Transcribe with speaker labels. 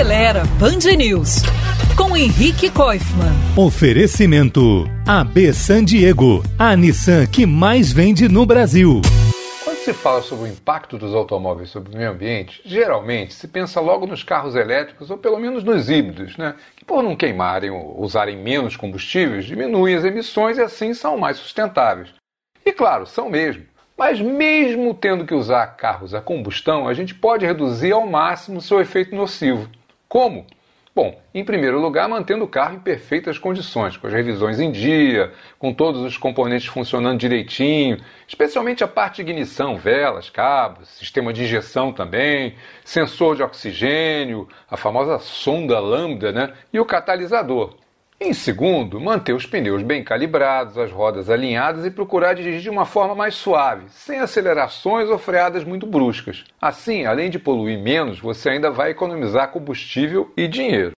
Speaker 1: Acelera Band News com Henrique Koifman.
Speaker 2: Oferecimento AB San Diego, a Nissan que mais vende no Brasil.
Speaker 3: Quando se fala sobre o impacto dos automóveis sobre o meio ambiente, geralmente se pensa logo nos carros elétricos ou pelo menos nos híbridos, né? que por não queimarem ou usarem menos combustíveis, diminuem as emissões e assim são mais sustentáveis. E claro, são mesmo. Mas mesmo tendo que usar carros a combustão, a gente pode reduzir ao máximo seu efeito nocivo. Como? Bom, em primeiro lugar, mantendo o carro em perfeitas condições, com as revisões em dia, com todos os componentes funcionando direitinho, especialmente a parte de ignição, velas, cabos, sistema de injeção também, sensor de oxigênio, a famosa sonda lambda, né? E o catalisador. Em segundo, manter os pneus bem calibrados, as rodas alinhadas e procurar dirigir de uma forma mais suave, sem acelerações ou freadas muito bruscas. Assim, além de poluir menos, você ainda vai economizar combustível e dinheiro.